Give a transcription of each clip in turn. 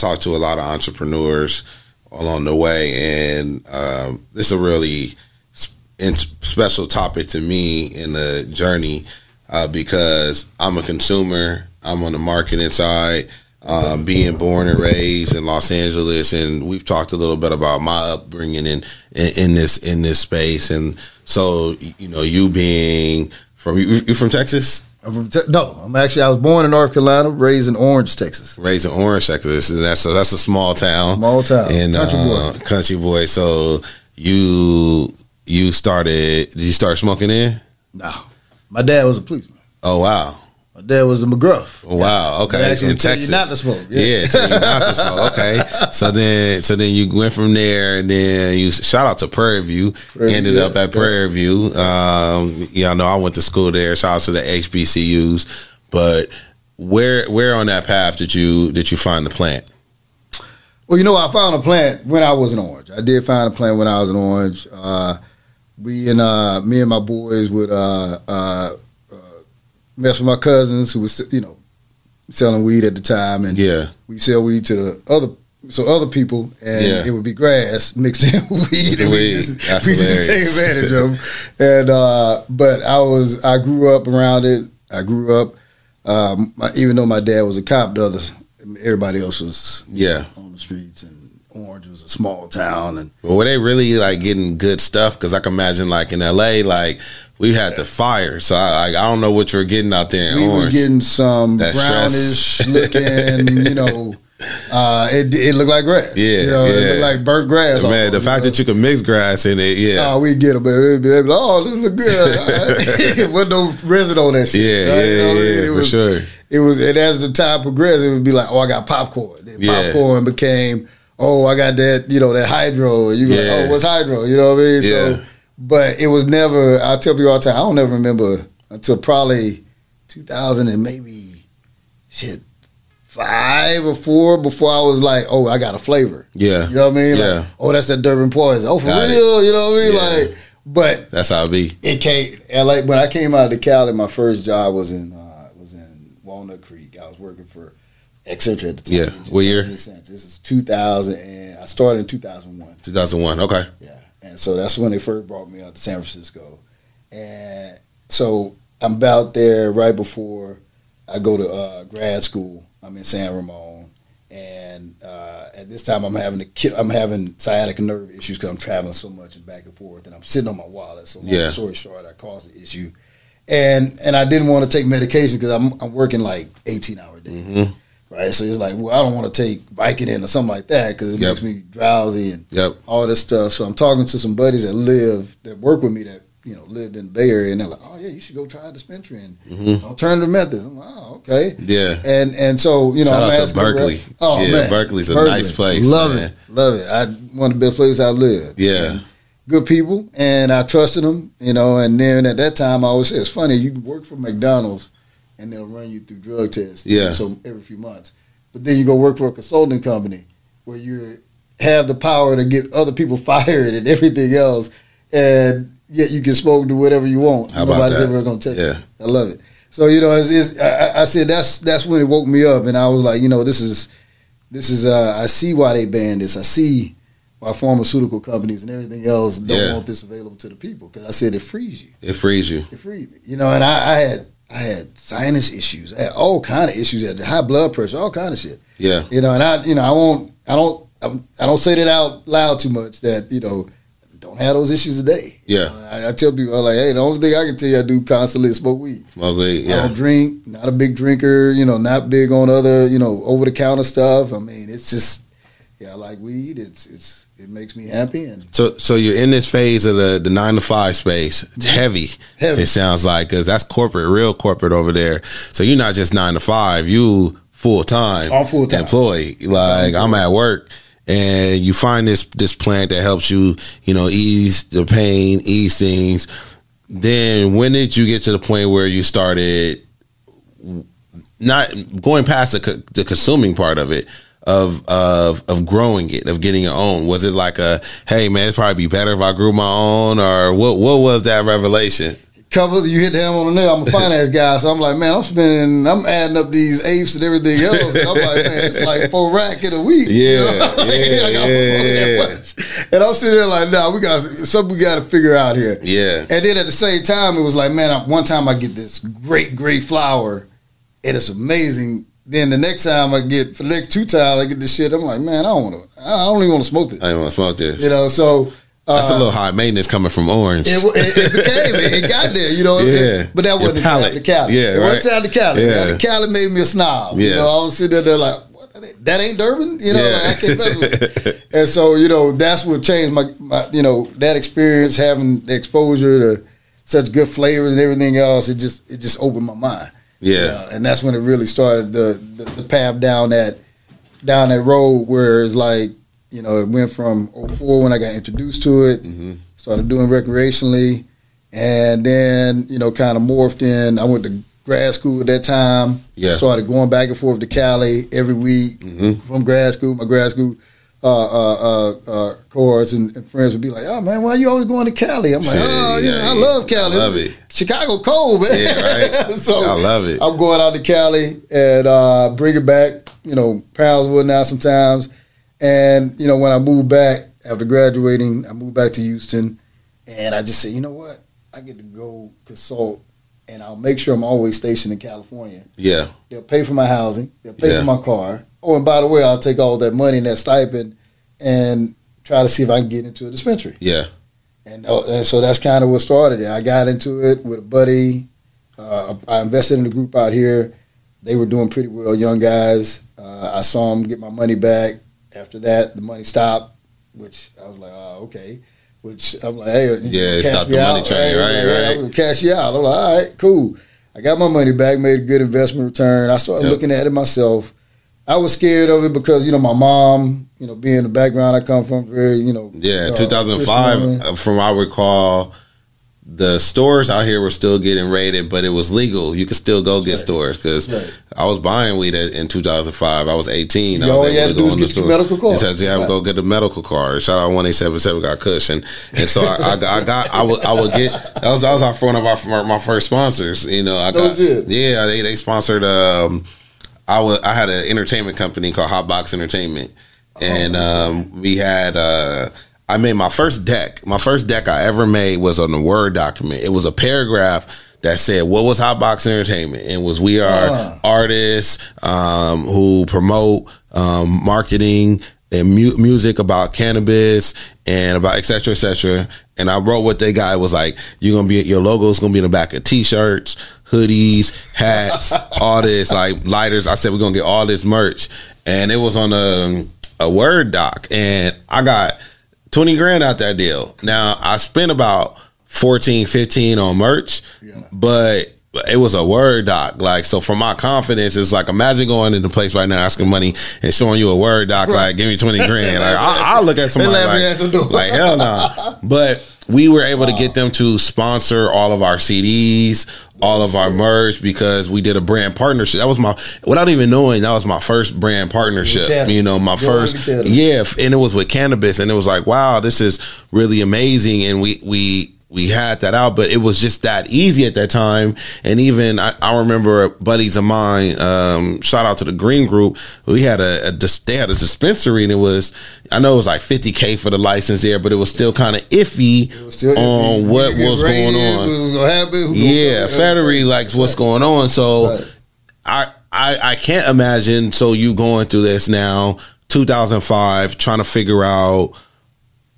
talked to a lot of entrepreneurs along the way, and um, is a really special topic to me in the journey uh, because I'm a consumer. I'm on the marketing side. Um, being born and raised in Los Angeles, and we've talked a little bit about my upbringing in, in, in this in this space, and so you know, you being from you from Texas. I'm from te- no, I'm actually I was born in North Carolina, raised in Orange, Texas. Raised in Orange, Texas, and that's a, that's a small town. Small town, and country uh, boy. country boy. So you you started? Did you start smoking in? No, my dad was a policeman. Oh wow. Dad was the McGruff. Oh, wow. Okay. They actually In tell you Texas. not to smoke. Yeah, Yeah. tell you not to smoke. Okay. So then, so then you went from there, and then you shout out to Prairie View. Prairie ended View, up at yeah. Prairie View. Um, yeah, I know I went to school there. Shout out to the HBCUs. But where where on that path did you did you find the plant? Well, you know, I found a plant when I was in Orange. I did find a plant when I was in Orange. Uh, we and uh, me and my boys would uh, uh, mess with my cousins who was, you know, selling weed at the time, and Yeah. we sell weed to the other. So other people, and Yeah. it would be grass mixed in with weed, and we just, That's we just take advantage of 'em. And uh, but I was I grew up around it. I grew up, um, my, even though my dad was a cop, the others, everybody else was Yeah. on the streets, and Orange was a small town, and But were they really like getting good stuff? Because I can imagine, like in LA, like we had the fire. So I, I, I don't know what you're getting out there in we Orange. was getting some That brownish stress. looking, you know. Uh, it it looked like grass. Yeah, you know, it yeah. looked like burnt grass. Man, the almost, fact know? that you can mix grass in it, yeah. Oh, we get them, but they'd be like, "Oh, this look good." Wasn't no resin on that shit. Yeah, right? yeah, You know what I mean? yeah, It for was, sure. It was, and as the time progressed, it would be like, "Oh, I got popcorn." Then Yeah. popcorn became, "Oh, I got that," you know, that hydro. You Yeah. "Oh, what's hydro?" You know what I mean? Yeah. So, but it was never. I tell people all the time, I don't ever remember until probably 2000 and maybe shit five or four before I was like, "Oh, I got a flavor." Yeah. You know what I mean? Yeah. Like, oh, that's that Durban poison. Oh, for Got it. real? You know what I mean? Yeah. Like, but That's how it be. it came. LA, when I came out of the Cali, my first job was in uh, was in Walnut Creek. I was working for Accenture at the time. Yeah. It What year? This is 2000, and I started in 2001. 2001. Okay. Yeah, and so that's when they first brought me out to San Francisco, and so I'm about there right before I go to uh, grad school. I'm in San Ramon, and uh, at this time I'm having a ki- I'm having sciatic nerve issues because I'm traveling so much and back and forth, and I'm sitting on my wallet. So long Yeah. story short, I caused the issue, and and I didn't want to take medication because I'm I'm working like 18 hour days. Mhm. Right, so it's like, well, I don't want to take Vicodin or something like that because it Yep. makes me drowsy and Yep. all this stuff. So I'm talking to some buddies that live that work with me that you know lived in the Bay Area, and they're like, "Oh yeah, you should go try a dispensary and Mhm. alternative methods." I'm like, "Oh okay." Yeah. And and so you know, Shout I'm out to Berkeley. Oh Yeah, man, Berkeley's a nice place, Love man. it, love it. I one of the best places I lived. Yeah. And good people, and I trusted them. You know, and then at that time, I always say it's funny. You can work for McDonald's, and they'll run you through drug tests. Yeah. So every few months, but then you go work for a consulting company where you have the power to get other people fired and everything else, and yet you can smoke do whatever you want. How about Nobody's that? ever gonna touch Yeah. you. I love it. So you know, it's, it's, I, I- said that's that's when it woke me up, and I was like, you know, this is this is uh, I see why they banned this. I see why pharmaceutical companies and everything else don't Yeah. want this available to the people because I said it frees you. It frees you. It freed me. You know, and I, I had I had sinus issues. I had all kind of issues. I had high blood pressure, all kind of shit. Yeah. You know, and I, you know, I won't, I don't, I'm, I don't say that out loud too much. That you know, don't have those issues today. Yeah. know, I, I tell people, I'm like, hey, the only thing I can tell you I do constantly is smoke weed. Smoke weed. I Yeah. don't drink. Not a big drinker. You know, not big on other, you know, over the counter stuff. I mean, it's just, yeah, I like weed. It's, it's, it makes me happy and So, so you're in this phase of the, the nine to five space. It's mm-hmm. heavy. Heavy. It sounds like because that's corporate, real corporate over there. So you're not just nine to five. You full time, I'm full-time. employee. Like I'm at work, and you find this this plant that helps you, you know, ease the pain, ease things. Then when did you get to the point where you started not going past the, the consuming part of it? Of of of growing it, of getting your own. Was it like a, hey man, it'd probably be better if I grew my own, or what? What was that revelation? couple, you hit the hammer on the nail. I'm a finance guy, so I'm like, man, I'm spending, I'm adding up these apes and everything else, and I'm like, man, it's like four rack in a week. Yeah, you know? yeah, I yeah. And I'm sitting there like, nah, we got something we got to figure out here. Yeah. And then at the same time, it was like, man, I, one time I get this great, great flower, and it's amazing. Then the next time I get for the next two times I get this shit, I'm like, man, I don't want to. I don't even want to smoke this. I didn't want to smoke this. You know, so uh, That's a little high maintenance coming from Orange. it, it, it became it, it got there, you know. Yeah. It- but that wasn't palate. to Cali. Yeah, it right. wasn't time to Cali. Yeah. The Cali made me a snob. Yeah. You know, I was sitting there like, what? That ain't- That ain't Durban. You know, Yeah. like, I can't mess with it. And so, you know, that's what changed my, my, you know, that experience, having the exposure to such good flavors and everything else. It just, it just opened my mind. Yeah. Know, and that's when it really started the, the the path down that down that road where it's like you know it went from 04 when I got introduced to it, Mhm. started doing recreationally, and then you know kind of morphed in. I went to grad school at that time. Yeah. started going back and forth to Cali every week Mhm. from grad school. My grad school. Uh, uh, uh, uh, cohorts and, and friends would be like, "Oh man, why are you always going to Cali?" I'm like, Shit, "Oh, you yeah, I love Cali. I love it. Chicago cold, man. Yeah, right. so I love it. I'm going out to Cali and uh, bring it back, you know, Poundswood now sometimes. And, you know, when I moved back after graduating, I moved back to Houston and I just said, you know what? I get to go consult and I'll make sure I'm always stationed in California. Yeah. They'll pay for my housing, they'll pay Yeah. for my car. Oh, and by the way, I'll take all that money and that stipend and try to see if I can get into a dispensary. Yeah. And, uh, and so that's kind of what started it. I got into it with a buddy. Uh, I invested in a group out here. They were doing pretty well, young guys. Uh, I saw them get my money back. After that, the money stopped, which I was like, oh, okay. Which I'm like, hey, Yeah, stop the money out, train, right, right. I'm gonna cash you out. I'm like, all right, cool. I got my money back, made a good investment return. I started Yep. looking at it myself. I was scared of it because you know my mom, you know, being the background I come from, very you know, Yeah. uh, 2005, Christian uh, from what I recall, the stores out here were still getting raided, but it was legal. You could still go get Right. stores because Right. I was buying weed at- in 2005. I was 18. I was all you had to do was the get your medical card. You said have to go get a medical card. Shout out one eight seven seven got Kush and and so I, I, got- I got I would I would get that was that was our one of our my first sponsors. You know I got yeah they they sponsored um I was I had an entertainment company called Hotbox Entertainment and um we had uh I made my first deck. My first deck I ever made was on a Word document. It was a paragraph that said what was Hotbox Entertainment and was we are Ah. artists um, who promote um, marketing and mu- music about cannabis and about et cetera, et cetera. And I wrote what they got. It was like you're gonna be your logo's gonna be in the back of t-shirts, hoodies, hats, all this like lighters. I said we're gonna get all this merch, and it was on a a word doc, and I got 20 grand out that deal. Now I spent about 14, 15 on merch, but it was a word doc. Like, so for my confidence, it's like, imagine going into a place right now asking money and showing you a word doc, like, give me 20 grand. Like, I, I look at somebody laughing at like, like, hell no. But we were able to get them to sponsor all of our CDs, all of our merch because we did a brand partnership. That was my, without even knowing, that was my first brand partnership. You know, my first, yeah, and it was with cannabis, and it was like, wow, this is really amazing, and we we we had that out, but it was just that easy at that time. And even I, I remember buddies of mine, um, shout out to the Green Group, we had a, a they had a dispensary, and it was I know it was like fifty k for the license there, but it was still kind of iffy still on iffy. what was raided, going on. Was gonna happen? Yeah, Federer likes what's going on. So Right. I, I I can't imagine. So you going through this now, 2005, trying to figure out,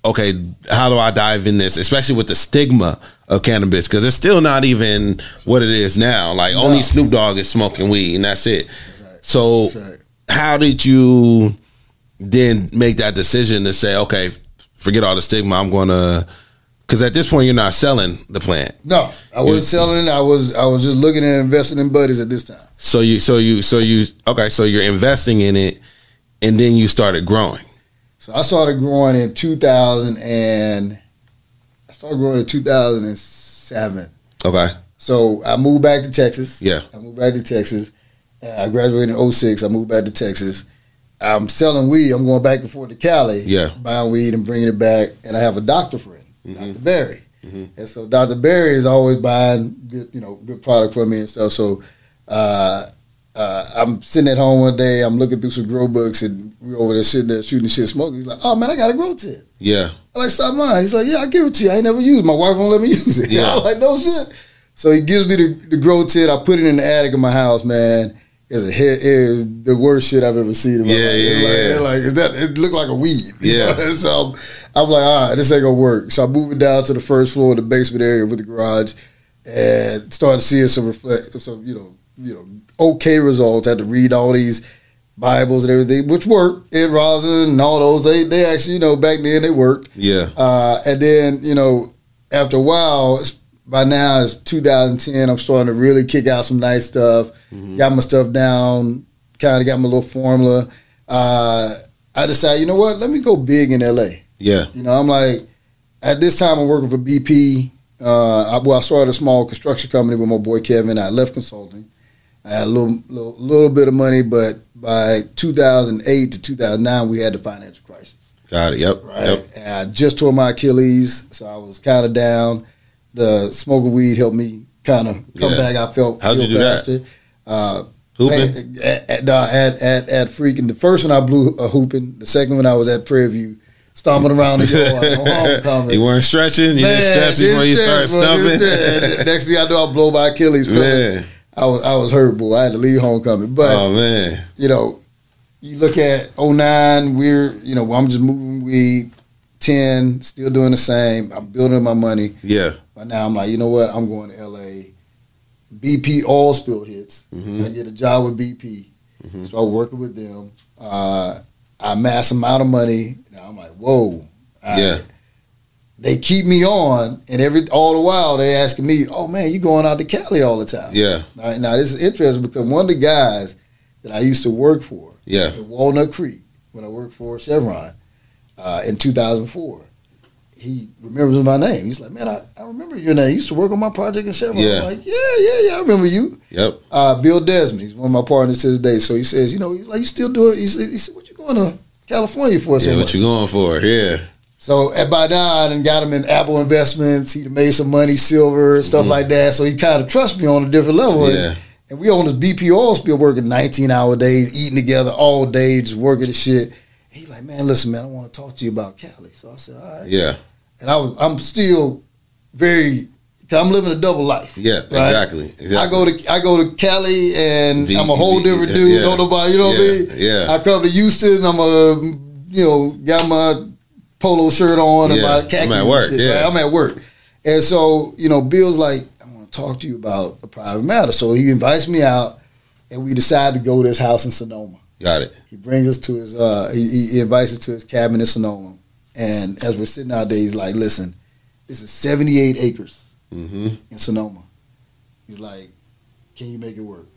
okay, how do I dive in this, especially with the stigma of cannabis, because it's still not even what it is now. Like only Snoop Dogg is smoking weed, and that's it. So how did you then make that decision to say, okay, forget all the stigma, I'm going to. Because at this point, you're not selling the plant. No, I wasn't selling it. I was I was just looking at investing in buddies at this time. So you, so you, so you, okay, so you're investing in it, and then you started growing. So I started growing in 2000 and I started growing in 2007. Okay, So I moved back to Texas. yeah, I moved back to Texas. I graduated in 06. I moved back to Texas. I'm selling weed. I'm going back and forth to Cali, Yeah. buying weed and bringing it back. And I have a doctor friend, Mhm. Dr. Barry. and so Dr. Barry is always buying good, you know, good product for me and stuff. So uh, uh, I'm sitting at home one day, I'm looking through some grow books, and we're over there sitting there shooting shit, smoking. He's like, "Oh man, I got a grow tip." Yeah. I'm like, "Stop mine." He's like, "Yeah, I give it to you. I ain't never used. it. My wife won't let me use it." Yeah. I'm like, "No shit." So he gives me the, the grow tit. I put it in the attic of my house, man. It's a hit. It is the worst shit I've ever seen in my Yeah, life. yeah, it's like, yeah. like is that it looked like a weed. you Yeah. know? so I'm, I'm like, all right, this ain't gonna work. So I moved it down to the first floor, of the basement area with the garage, and started seeing some reflect, some you know, you know, okay results. had to read all these Bibles and everything, which worked. Ed Rosenthal and all those, they they actually, you know, back then they worked. Yeah. Uh, and then, you know, after a while, it's, by now it's 2010, I'm starting to really kick out some nice stuff. Mhm. Got my stuff down, kind of got my little formula. Uh, I decided, you know what, let me go big in LA. Yeah. You know, I'm like, at this time, I'm working for BP. Uh, I, well, I started a small construction company with my boy Kevin. I left consulting. I had a little, little, little bit of money, but by 2008 to 2009, we had the financial crisis. Got it. Yep. Right. Yep. And I just tore my Achilles, so I was kind of down. The smoking weed helped me kind of come Yeah. back. I felt How'd you do that? Uh, Hooping. at, at, at, at, at freaking the first one I blew a hooping. The second one I was at Prairie View, stomping around the yard on you weren't stretching. You Man, didn't stretch before you started stretch, bro, stumping. didn't stretch. And Next thing I know, I blow my Achilles. feeling-. I was I was hurt, boy. I had to leave homecoming. But oh man. you know, you look at 09, we're, you know, I'm just moving weed, 10, still doing the same. I'm building my money. Yeah. But now I'm like, you know what? I'm going to LA. BP oil spill hits. Mhm. I get a job with BP. Mhm. So I'm working with them. Uh, I amass amount of money. Now I'm like, whoa. All Yeah. They keep me on, and every all the while they asking me, "Oh man, you going out to Cali all the time?" Yeah. All right, now this is interesting because one of the guys that I used to work for Yeah. at Walnut Creek when I worked for Chevron uh, in 2004. He remembers my name. He's like, man, I, I remember your name. You used to work on my project in Chevron. Yeah. I'm like, yeah, yeah, yeah, I remember you. Yep. Uh, Bill Desmond, he's one of my partners to this day. So he says, you know, he's like, you still doing, he said, he said what you going to California for so Yeah. much? What you going for? Yeah. So and by now I done got him in Apple investments. He made some money, silver, stuff Mhm. like that. So he kind of trusts me on a different level. And- Yeah. and we on this BP oil spill working 19 hour days, eating together all day, just working the shit. And he like, man, listen, man, I want to talk to you about Cali. So I said, all right. Yeah. And I was, I'm still very, I'm living a double life. Yeah. Right? Exactly. Exactly. I go to I go to Cali and I'm a whole different dude. yeah. Don't nobody, you know what I mean? Yeah. I come to Houston. I'm a, you know, got my polo shirt on and Yeah, my I'm khakis. at and work, shit, yeah. right? I'm at work, and so you know, Bill's like, I want to talk to you about a private matter. So he invites me out, and we decide to go to his house in Sonoma. Got it. He brings us to his, uh, he, he invites us to his cabin in Sonoma, and as we're sitting out there, he's like, listen, this is 78 acres Mm-hmm. in Sonoma. He's like, can you make it work?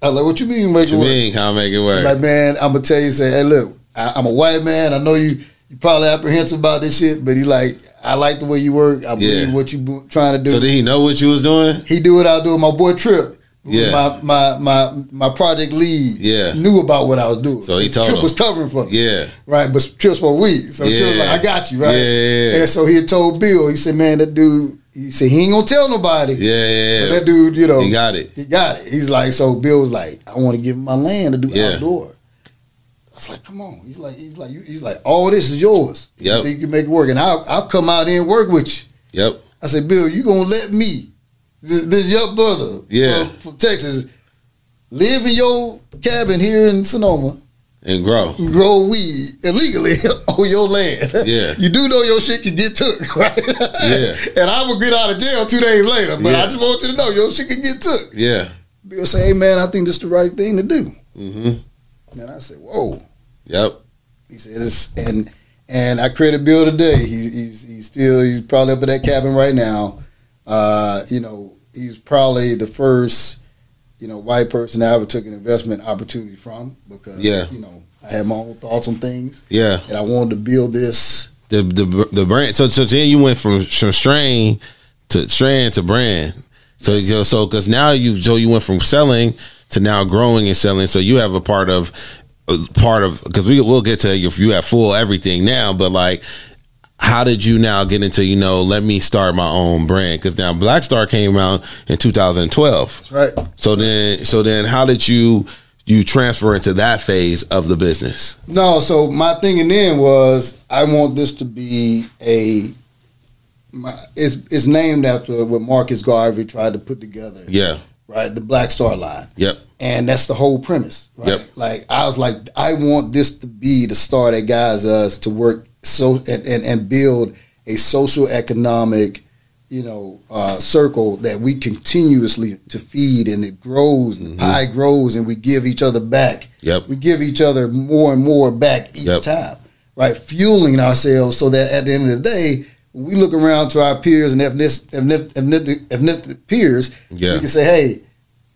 I was like, what you mean make What it you work? mean? How make it He's work? like, man, I'm gonna tell you, say, hey, look, I, I'm a white man. I know you probably apprehensive about this shit, but he like, I like the way you work. I believe Yeah. what you trying to do. so did he know what you was doing? he do what I do. My boy Trip, Yeah. my my my my project lead, Yeah. knew about what I was doing. So he told Trip him. was covering for me, Yeah. right? But Trip smoked weed, so Trip was like, I got you, right? Yeah, yeah, yeah. And so he told Bill, he said, man, that dude, he said he ain't gonna tell nobody. Yeah. Yeah. But yeah. that dude, you know, He got it. he got it. He's like, so Bill was like, I want to give him my land to do Yeah. outdoor. I was like, come on. He's like, he's like, he's like, all this is yours. You think you can make it work, and I'll, I'll come out and work with you. Yep. I said, Bill, you gonna let me, this, this young brother, Yeah. from, from Texas, live in your cabin here in Sonoma And grow. and grow weed illegally on your land. Yeah. you do know your shit can get took, right? Yeah. and I will get out of jail two days later, but I just want you to know your shit can get took. Yeah. Bill say, "Hey man, I think this is the right thing to do." Mm-hmm. And I said, "Whoa." Yep. He said, it's, "And and I credit Bill today. He's he's he's still he's probably up in that cabin right now. Uh, you know, he's probably the first, you know, white person I ever took an investment opportunity from because Yeah. you know I had my own thoughts on things Yeah. and I wanted to build this. The the the brand. So so then you went from from strain to strain to brand. So you know, so because now you so you went from selling to now growing and selling. So you have a part of part of because we we'll get to if you have full everything now, but like. how did you now get into you know let me start my own brand? Because now black star came out in 2012 right. So then so then how did you you transfer into that phase of the business? No so my thinking then was i want this to be a my, it's, it's named after what marcus garvey tried to put together. Yeah right? The black star line. Yep. And that's the whole premise right? Yep. like i was like i want this to be the star that guides us to work so and, and, and build a social economic you know uh, circle that we continuously to feed and it grows and the pie grows and we give each other back. Yep. We give each other more and more back each Yep. time right? Fueling ourselves so that at the end of the day when we look around to our peers and ethnic, peers Yeah. we can say hey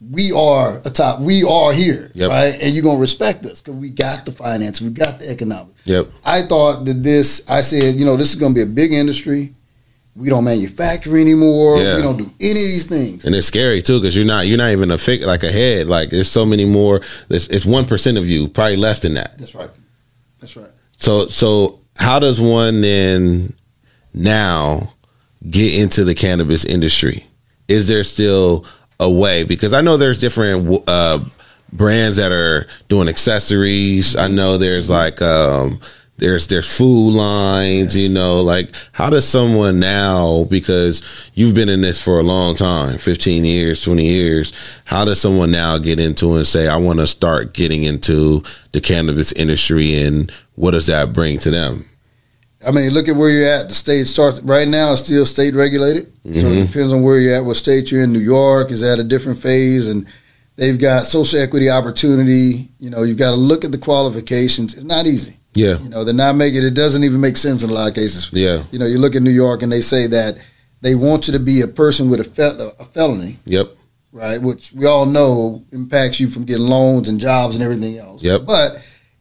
we are a top we are here Yep. right? And you're gonna respect us because we got the finance we got the economic yep. I thought that this i said you know this is gonna be a big industry. We don't manufacture anymore. Yeah. we don't do any of these things. And it's scary too because you're not you're not even a fig like a head. Like there's so many more it's it's one percent of you probably less than that. That's right. That's right. So so how does one then now get into the cannabis industry? Is there still a way? Because I know there's different uh, brands that are doing accessories. I know there's like um, there's there's food lines. You know, like how does someone now? Because you've been in this for a long time, fifteen years, twenty years. How does someone now get into and say, I want to start getting into the cannabis industry, and what does that bring to them? I mean, look at where you're at. The state starts right now. It's still state regulated, so Mhm. it depends on where you're at. What state you're in. New York is at a different phase, and they've got social equity opportunity. You know, you've got to look at the qualifications. It's not easy. Yeah, You know, they're not making. It doesn't even make sense in a lot of cases. yeah, You know, you look at New York, and they say that they want you to be a person with a, fel- a felony, yep, right? Which we all know impacts you from getting loans and jobs and everything else. Yep. But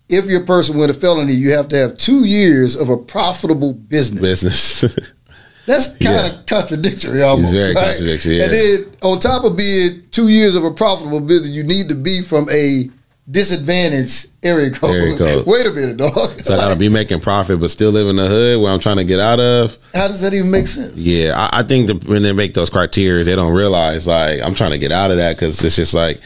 if you're a person with a felony, you have to have two years of a profitable business. business. That's kind of contradictory almost. very right? contradictory, yeah. And then on top of being two years of a profitable business, you need to be from a disadvantaged area code. Area code. Wait a minute, dog. so I gotta be making profit, but still live in the hood where I'm trying to get out of. How does that even make sense? Yeah, I, I think that when they make those criteria, they don't realize like I'm trying to get out of that because it's just like,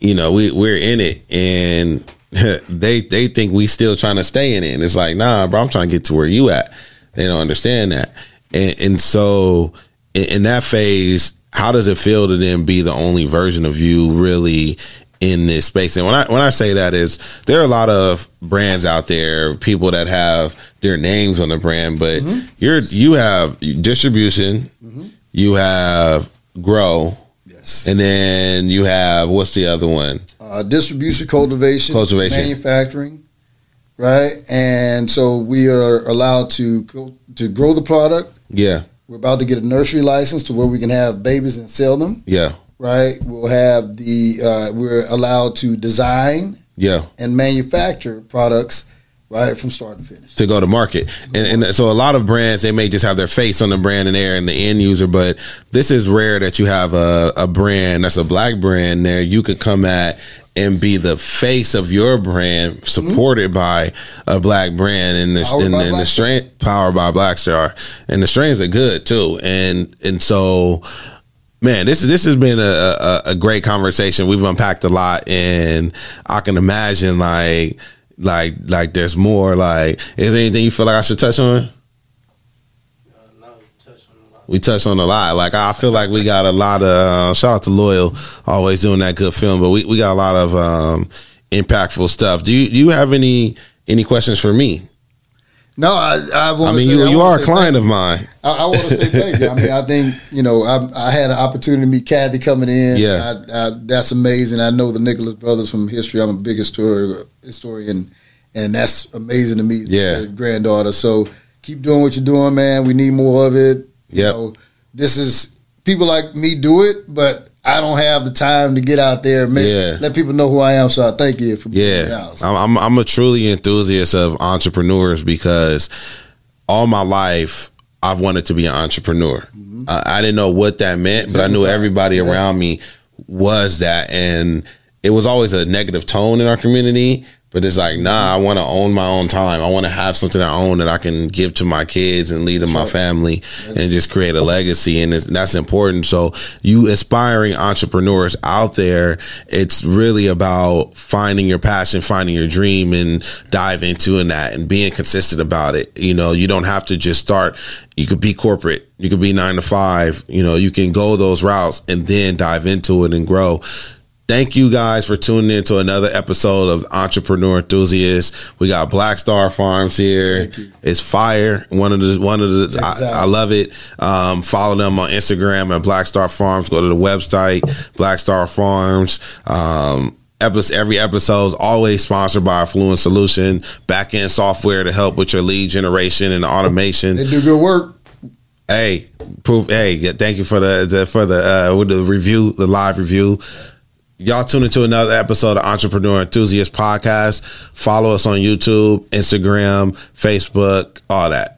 you know, we we're in it and they they think we still trying to stay in it, and it's like, nah, bro, I'm trying to get to where you at. They don't understand that, and and so in, in that phase, how does it feel to then be the only version of you really? in this space and when I when I say that is there are a lot of brands out there people that have their names on the brand but mm-hmm. you're you have distribution mm-hmm. you have grow Yes. and then you have what's the other one Uh, distribution, cultivation, Cultivation. manufacturing, right? And so we are allowed to go, to grow the product. yeah We're about to get a nursery license to where we can have babies and sell them, yeah right? We'll have the uh, we're allowed to design yeah and manufacture products, right, from start to finish. to go to market. And, and so a lot of brands they may just have their face on the brand and there and the end user, but this is rare that you have a, a brand that's a black brand there. You could come at and be the face of your brand supported by a black brand and the and, and the strength powered by Black Star. And the strains are good too. And and so Man, this this has been a, a, a great conversation. We've unpacked a lot, and I can imagine like like like there's more. Like, is there anything you feel like I should touch on? We touched on a lot. Like I feel like we got a lot of uh, shout out to Loyal, always doing that good film. But we, we got a lot of um, impactful stuff. Do you do you have any any questions for me? No, I I want. I mean, say, you you are a client of mine. I, I want to say thank you. I mean, I think you know, I, I had an opportunity to meet Kathy coming in. Yeah. I, I, that's amazing. I know the Nicholas brothers from history. I'm a big historian, historian, and that's amazing to meet. Yeah. granddaughter. So keep doing what you're doing, man. We need more of it. Yeah, this is people like me do it, but I don't have the time to get out there and make, Yeah. let people know who I am. So I thank you for being Yeah. I'm, I'm I'm a truly enthusiast of entrepreneurs because all my life I've wanted to be an entrepreneur. Mm-hmm. I, I didn't know what that meant, but I knew everybody Yeah. around me was that, and it was always a negative tone in our community. But it's like, nah, I want to own my own time. I want to have something I own that I can give to my kids and lead to my family and just create a legacy. And that's important. So, you aspiring entrepreneurs out there, it's really about finding your passion, finding your dream, and dive into in that and being consistent about it. You know, you don't have to just start. You could be corporate. You could be nine to five. You know, you can go those routes and then dive into it and grow. Thank you guys for tuning in to another episode of Entrepreneur Enthusiasts. We got Black Star Farms here. It's fire. One of the one of the I, I, love it. Um, follow them on Instagram at Black Star Farms. Go to the website Black Star Farms. Um, every episode is always sponsored by Fluent Solution, back end software to help with your lead generation and automation. They do good work. Hey, proof. Hey, thank you for the, the for the uh, with the review, the live review. Y'all tune into another episode of Entrepreneur Enthusiast Podcast. Follow us on YouTube, Instagram, Facebook, all that.